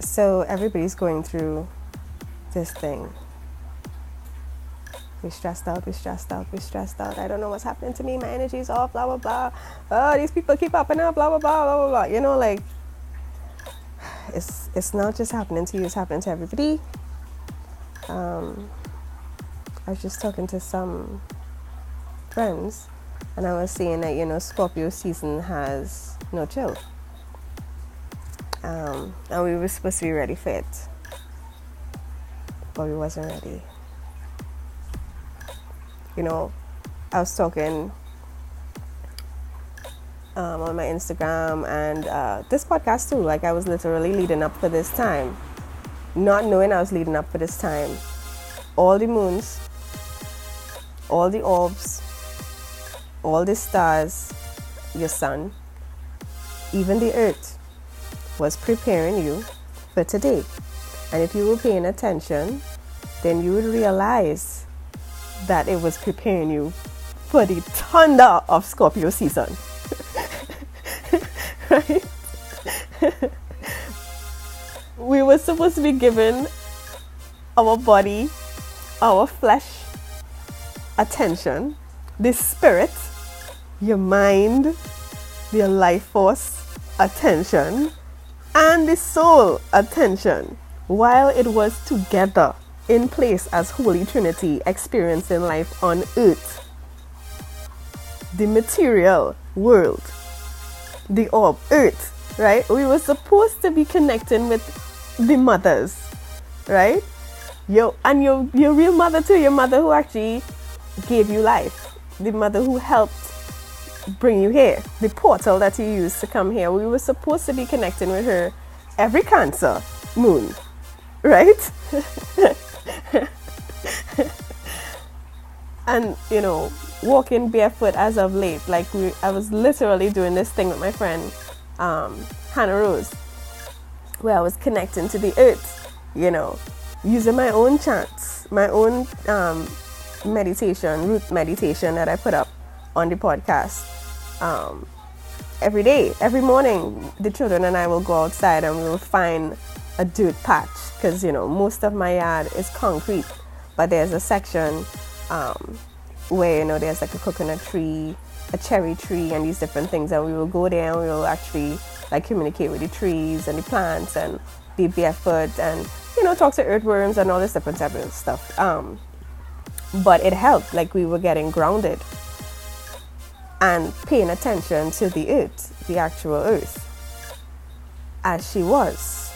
so everybody's going through this thing. We're stressed out, we're stressed out, we're stressed out. I don't know what's happening to me. My energy's off, blah, blah, blah. Oh, these people keep and up, blah, blah, blah, blah, blah, blah. You know, like, it's, it's not just happening to you, it's happening to everybody. Um, I was just talking to some friends and I was saying that, you know, Scorpio season has no chill. Um, and we were supposed to be ready for it, but we wasn't ready you know, I was talking um, on my Instagram and uh, this podcast too. Like I was literally leading up for this time, not knowing I was leading up for this time. All the moons, all the orbs, all the stars, your sun, even the earth was preparing you for today. And if you were paying attention, then you would realize that it was preparing you for the thunder of Scorpio season. right? we were supposed to be given our body, our flesh, attention, the spirit, your mind, your life force, attention, and the soul, attention, while it was together in place as Holy Trinity experiencing life on earth. The material world, the orb, earth, right? We were supposed to be connecting with the mothers, right? Your and your your real mother too, your mother who actually gave you life, the mother who helped bring you here, the portal that you used to come here. We were supposed to be connecting with her every Cancer moon, right? and you know, walking barefoot as of late, like we, I was literally doing this thing with my friend um, Hannah Rose, where I was connecting to the earth, you know, using my own chants, my own um, meditation, root meditation that I put up on the podcast. Um, every day, every morning, the children and I will go outside and we will find a dirt patch because you know most of my yard is concrete but there's a section um, where you know there's like a coconut tree, a cherry tree, and these different things, and we will go there and we will actually like communicate with the trees and the plants and be barefoot and you know talk to earthworms and all this different type of stuff. Um, but it helped, like we were getting grounded and paying attention to the earth, the actual earth, as she was,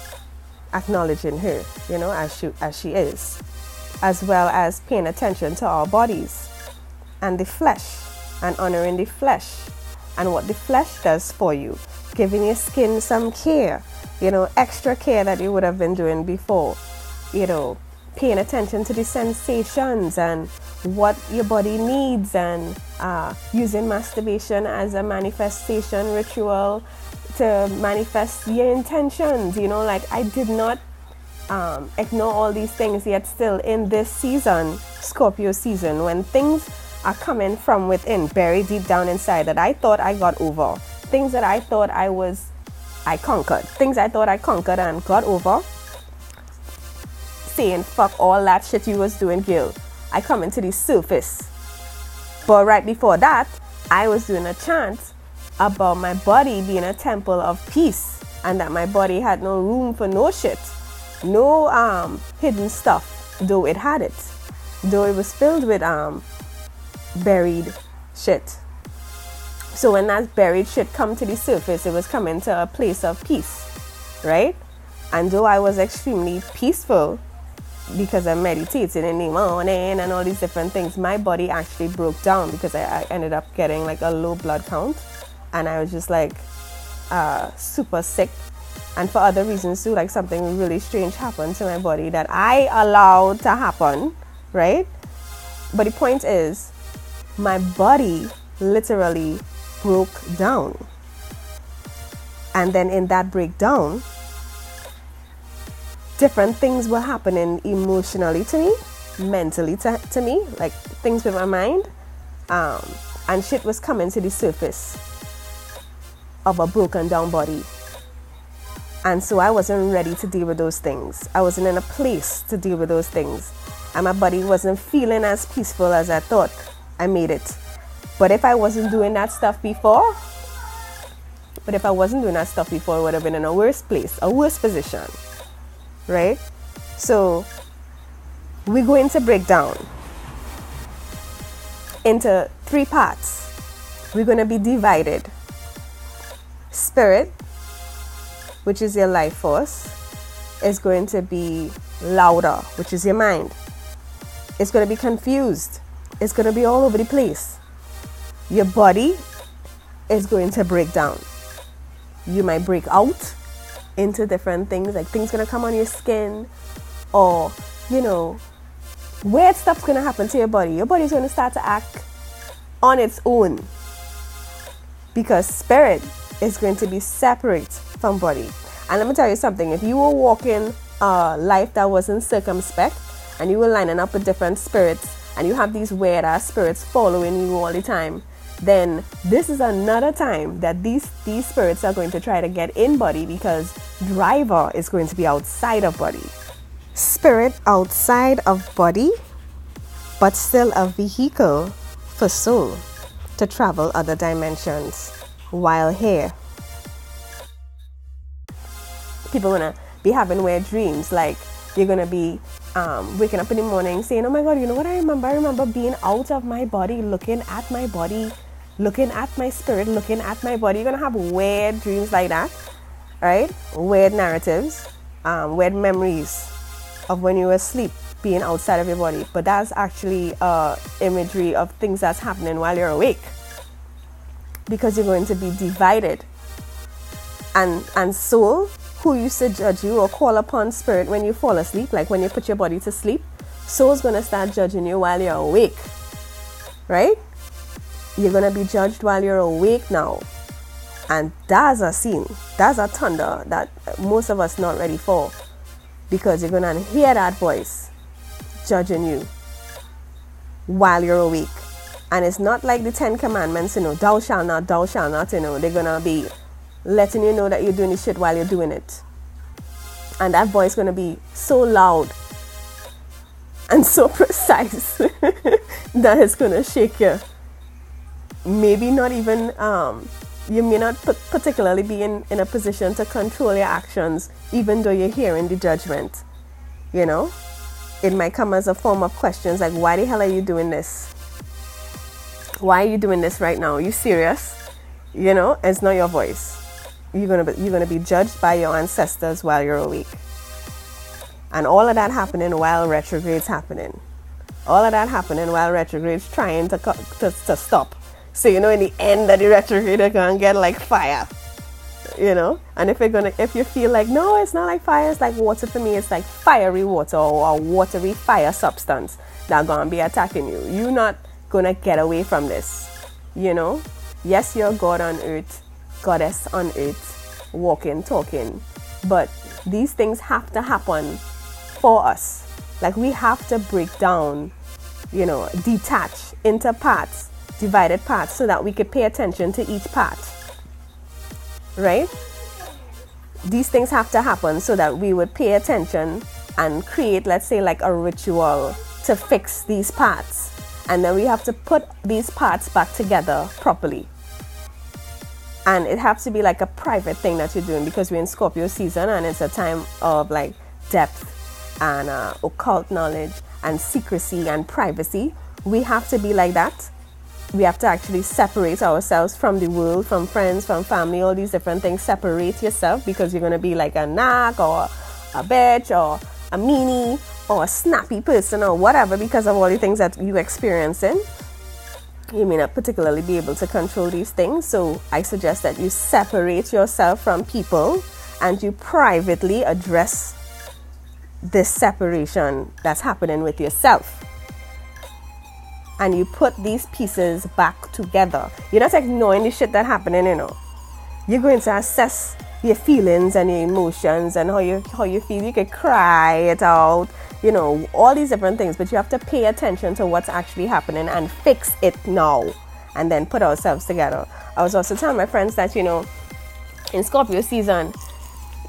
acknowledging her, you know, as she as she is as well as paying attention to our bodies and the flesh and honoring the flesh and what the flesh does for you, giving your skin some care, you know, extra care that you would have been doing before, you know, paying attention to the sensations and what your body needs and uh, using masturbation as a manifestation ritual to manifest your intentions. You know, like I did not um, ignore all these things, yet still in this season, Scorpio season, when things are coming from within, buried deep down inside that I thought I got over, things that I thought I was, I conquered, things I thought I conquered and got over, saying fuck all that shit you was doing, Gil. I come into the surface. But right before that, I was doing a chant about my body being a temple of peace and that my body had no room for no shit no um, hidden stuff, though it had it, though it was filled with um, buried shit. So when that buried shit come to the surface, it was coming to a place of peace, right? And though I was extremely peaceful because I'm meditating in the morning and all these different things, my body actually broke down because I, I ended up getting like a low blood count, and I was just like uh, super sick and for other reasons too, like something really strange happened to my body that I allowed to happen, right? But the point is, my body literally broke down. And then in that breakdown, different things were happening emotionally to me, mentally to, to me, like things with my mind. Um, and shit was coming to the surface of a broken down body And so I wasn't ready to deal with those things. I wasn't in a place to deal with those things. And my body wasn't feeling as peaceful as I thought I made it. But if I wasn't doing that stuff before, but if I wasn't doing that stuff before, I would have been in a worse place, a worse position. Right? So we're going to break down into three parts. We're going to be divided. Spirit, which is your life force, is going to be louder, which is your mind. It's going to be confused. It's going to be all over the place. Your body is going to break down. You might break out into different things, like things to come on your skin, or, you know, weird stuff's to happen to your body. Your body's to start to act on its own because spirit is going to be separate from body. And let me tell you something if you were walking a life that wasn't circumspect and you were lining up with different spirits and you have these weird ass spirits following you all the time, then this is another time that these these spirits are going to try to get in body because driver is going to be outside of body. Spirit outside of body, but still a vehicle for soul to travel other dimensions while here. People gonna be having weird dreams, like you're gonna be um, waking up in the morning saying, "Oh my God, you know what I remember? I remember being out of my body, looking at my body, looking at my spirit, looking at my body." You're gonna have weird dreams like that, right? Weird narratives, um, weird memories of when you were asleep being outside of your body, but that's actually uh, imagery of things that's happening while you're awake because you're going to be divided. And, and soul, who used to judge you or call upon spirit when you fall asleep, like when you put your body to sleep, soul's going to start judging you while you're awake. Right? You're going to be judged while you're awake now. And that's a scene, that's a thunder that most of us not ready for because you're going to hear that voice judging you while you're awake. And it's not like the Ten Commandments, you know, thou shalt not, thou shalt not, you know, they're gonna be letting you know that you're doing this shit while you're doing it. And that voice gonna be so loud and so precise that it's gonna shake you. Maybe not even, um, you may not particularly be in, in a position to control your actions, even though you're hearing the judgment, you know? it might come as a form of questions like, why the hell are you doing this? Why are you doing this right now? Are you serious? You know, it's not your voice. You're gonna be, you're gonna be judged by your ancestors while you're awake, and all of that happening while retrograde's happening. All of that happening while retrograde's trying to, to, to stop. So you know, in the end that the retrograde, they're gonna get like fire you know? And if you're gonna if you feel like no it's not like fire it's like water for me it's like fiery water or a watery fire substance that gonna be attacking you. You're not gonna get away from this you know? Yes you're god on earth goddess on earth walking talking but these things have to happen for us. Like we have to break down you know detach into parts divided parts so that we could pay attention to each part right? These things have to happen so that we would pay attention and create, let's say, like a ritual to fix these parts. And then we have to put these parts back together properly. And it has to be like a private thing that you're doing because we're in Scorpio season and it's a time of like depth and uh, occult knowledge and secrecy and privacy. We have to be like that we have to actually separate ourselves from the world, from friends, from family, all these different things. Separate yourself because you're going to be like a knock or a bitch or a meanie or a snappy person or whatever because of all the things that you're experiencing. You may not particularly be able to control these things, so I suggest that you separate yourself from people and you privately address this separation that's happening with yourself and you put these pieces back together. You're not ignoring the shit that happening, you know. You're going to assess your feelings and your emotions and how you how you feel. You could cry it out, you know, all these different things, but you have to pay attention to what's actually happening and fix it now and then put ourselves together. I was also telling my friends that, you know, in Scorpio season,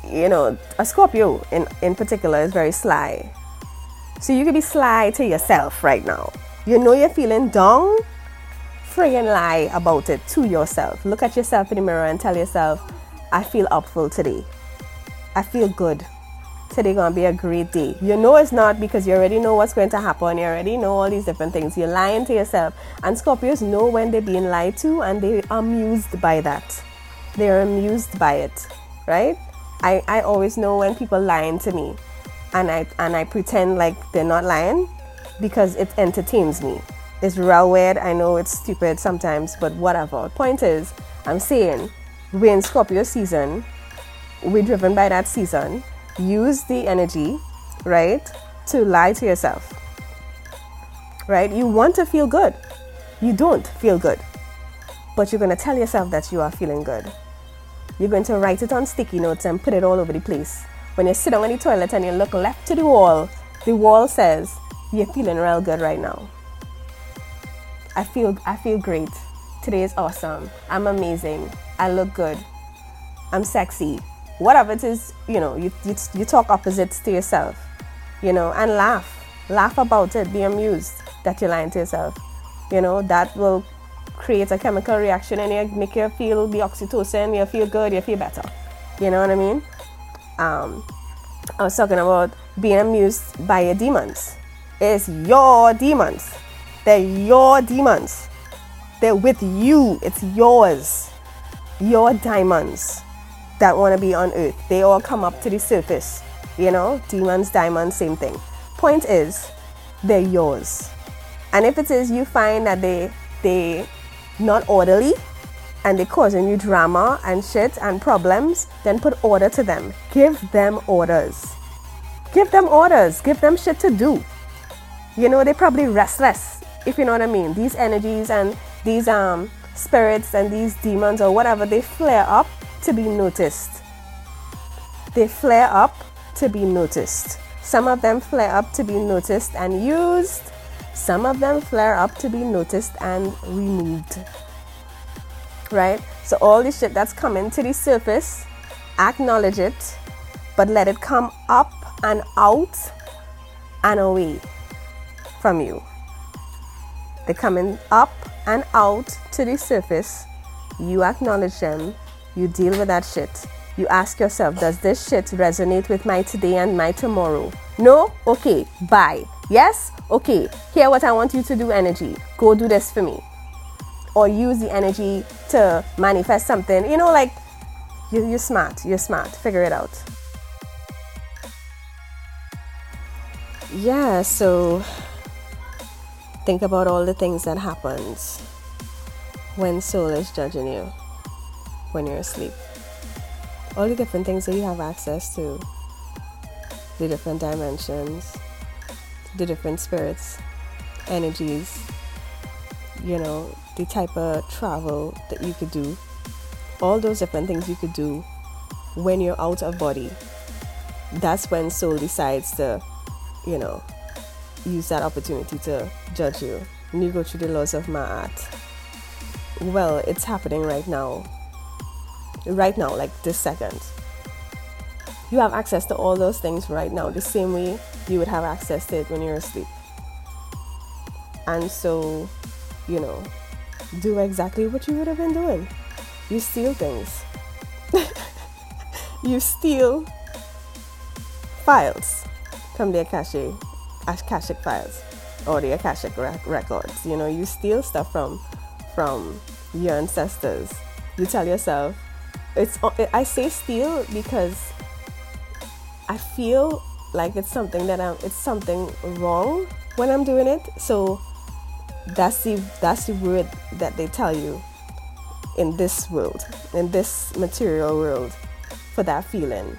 you know, a Scorpio in, in particular is very sly. So you could be sly to yourself right now. You know you're feeling down, friggin' lie about it to yourself. Look at yourself in the mirror and tell yourself, I feel upful today. I feel good. Today gonna be a great day. You know it's not because you already know what's going to happen. You already know all these different things. You're lying to yourself. And Scorpios know when they're being lied to and they are amused by that. They're amused by it, right? I, I always know when people lying to me and I and I pretend like they're not lying because it entertains me. It's real weird. I know it's stupid sometimes, but whatever. Point is, I'm saying we're in Scorpio season. We're driven by that season. Use the energy, right, to lie to yourself. Right? You want to feel good. You don't feel good. But you're going to tell yourself that you are feeling good. You're going to write it on sticky notes and put it all over the place. When you sit down on the toilet and you look left to the wall, the wall says, You're feeling real good right now. I feel I feel great. Today is awesome. I'm amazing. I look good. I'm sexy. Whatever it is, you know, you, you, you talk opposites to yourself, you know, and laugh. Laugh about it. Be amused that you're lying to yourself. You know, that will create a chemical reaction and you make you feel the oxytocin, you feel good, you feel better. You know what I mean? Um, I was talking about being amused by your demons. It's your demons. They're your demons. They're with you. It's yours. Your diamonds that want to be on earth. They all come up to the surface. You know, demons, diamonds, same thing. Point is, they're yours. And if it is you find that they they not orderly and they're causing you drama and shit and problems, then put order to them. Give them orders. Give them orders. Give them shit to do. You know, they're probably restless if you know what I mean. These energies and these um, spirits and these demons or whatever, they flare up to be noticed. They flare up to be noticed. Some of them flare up to be noticed and used. Some of them flare up to be noticed and removed. Right? So, all this shit that's coming to the surface, acknowledge it, but let it come up and out and away from you. They're coming up and out to the surface. You acknowledge them. You deal with that shit. You ask yourself, does this shit resonate with my today and my tomorrow? No? Okay, bye. Yes? Okay, here what I want you to do, energy. Go do this for me. Or use the energy to manifest something. You know, like, you, you're smart. You're smart. Figure it out. Yeah, so think about all the things that happens when soul is judging you when you're asleep. All the different things that you have access to. The different dimensions. The different spirits energies. You know the type of travel that you could do. All those different things you could do when you're out of body. That's when soul decides to you know use that opportunity to judge you and you go through the laws of Ma'at. Well, it's happening right now. Right now, like this second. You have access to all those things right now, the same way you would have access to it when you're asleep. And so, you know, do exactly what you would have been doing. You steal things. you steal files from their cache akashic files or the akashic records. You know, you steal stuff from from your ancestors. You tell yourself, it's. I say steal because I feel like it's something that I'm. It's something wrong when I'm doing it. So that's the that's the word that they tell you in this world, in this material world, for that feeling.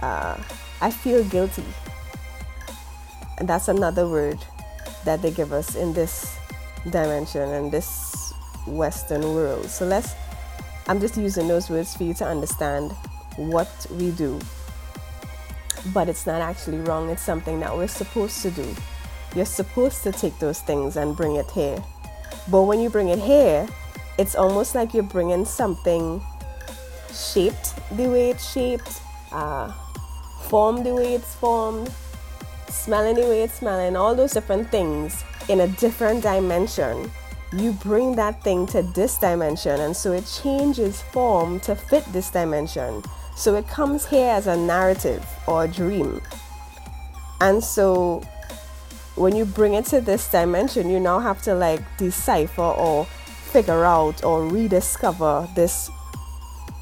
Uh, I feel guilty and that's another word that they give us in this dimension and this Western world. So let's, I'm just using those words for you to understand what we do. But it's not actually wrong, it's something that we're supposed to do. You're supposed to take those things and bring it here. But when you bring it here, it's almost like you're bringing something shaped the way it's shaped uh, formed the way it's formed, smelling the way it's smelling, all those different things in a different dimension, you bring that thing to this dimension, and so it changes form to fit this dimension. So it comes here as a narrative or a dream. And so when you bring it to this dimension, you now have to like decipher or figure out or rediscover this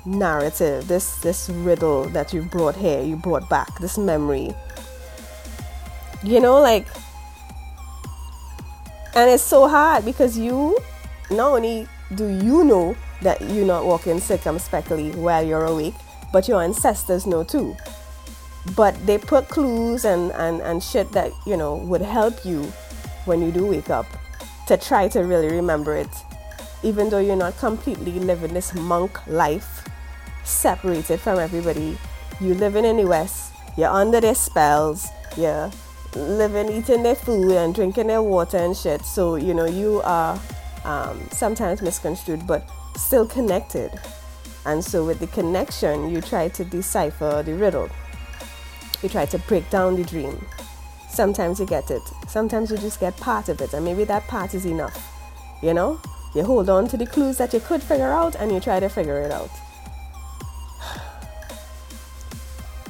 narrative, this this riddle that you brought here, you brought back, this memory. You know, like and it's so hard because you not only do you know that you're not walking circumspectly while you're awake, but your ancestors know too. But they put clues and, and, and shit that, you know, would help you when you do wake up to try to really remember it. Even though you're not completely living this monk life separated from everybody. You living in the West, you're under their spells, you're living, eating their food and drinking their water and shit. So, you know, you are um, sometimes misconstrued, but still connected. And so, with the connection, you try to decipher the riddle. You try to break down the dream. Sometimes you get it, sometimes you just get part of it, and maybe that part is enough. You know, you hold on to the clues that you could figure out and you try to figure it out.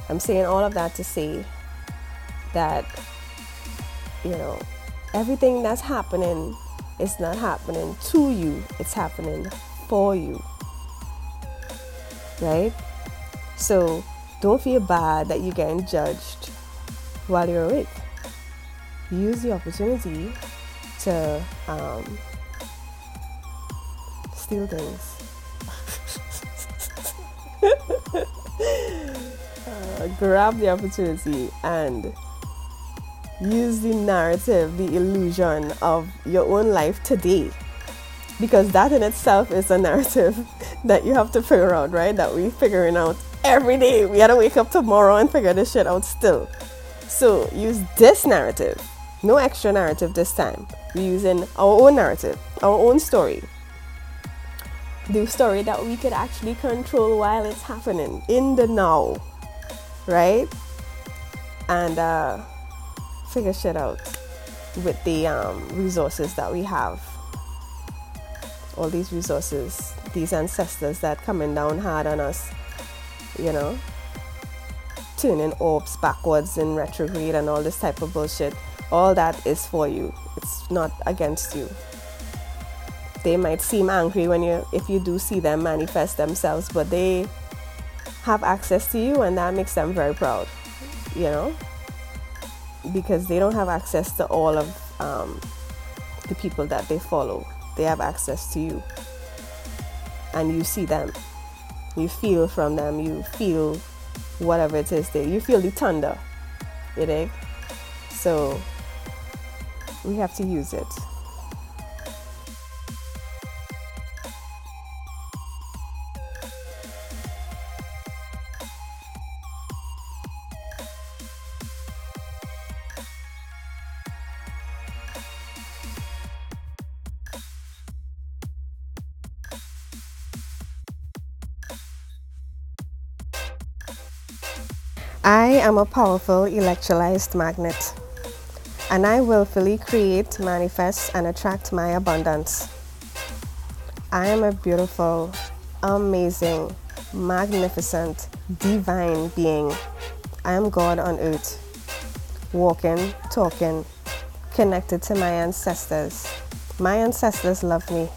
I'm saying all of that to say that, you know, everything that's happening is not happening to you, it's happening for you. Right? So don't feel bad that you're getting judged while you're awake. Use the opportunity to um, steal things. uh, grab the opportunity and use the narrative, the illusion of your own life today. Because that in itself is a narrative that you have to figure out, right? That we're figuring out every day. We gotta wake up tomorrow and figure this shit out still. So use this narrative. No extra narrative this time. We're using our own narrative, our own story. The story that we could actually control while it's happening in the now. Right? And uh figure shit out with the um, resources that we have. All these resources, these ancestors that coming down hard on us, you know, turning orbs backwards in retrograde and all this type of bullshit. All that is for you. It's not against you. They might seem angry when you if you do see them manifest themselves, but they have access to you and that makes them very proud. You know? Because they don't have access to all of um, the people that they follow. They have access to you. And you see them. You feel from them. You feel whatever it is there. You feel the thunder. You know? So we have to use it. I am a powerful electrolyzed magnet, and I willfully create, manifest, and attract my abundance. I am a beautiful, amazing, magnificent, divine being. I am God on earth, walking, talking, connected to my ancestors. My ancestors love me.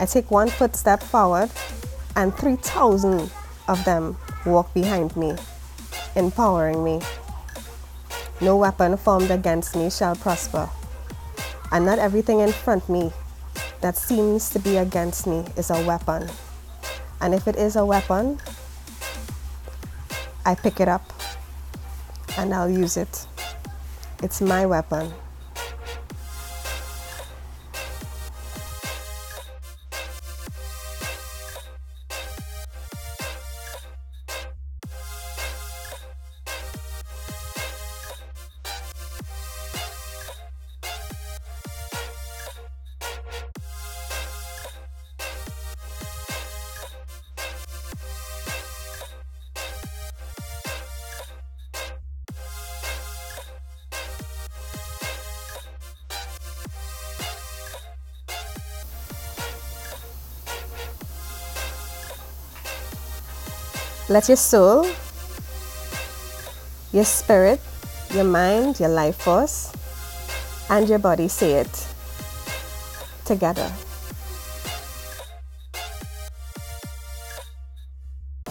I take one footstep forward, and 3,000 of them walk behind me empowering me. No weapon formed against me shall prosper, and not everything in front me that seems to be against me is a weapon. And if it is a weapon, I pick it up and I'll use it. It's my weapon. Let your soul, your spirit, your mind, your life force, and your body say it together.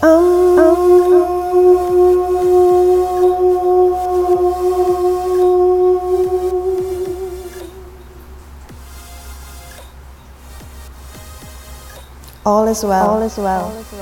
Um, All is well. All is well. All is well.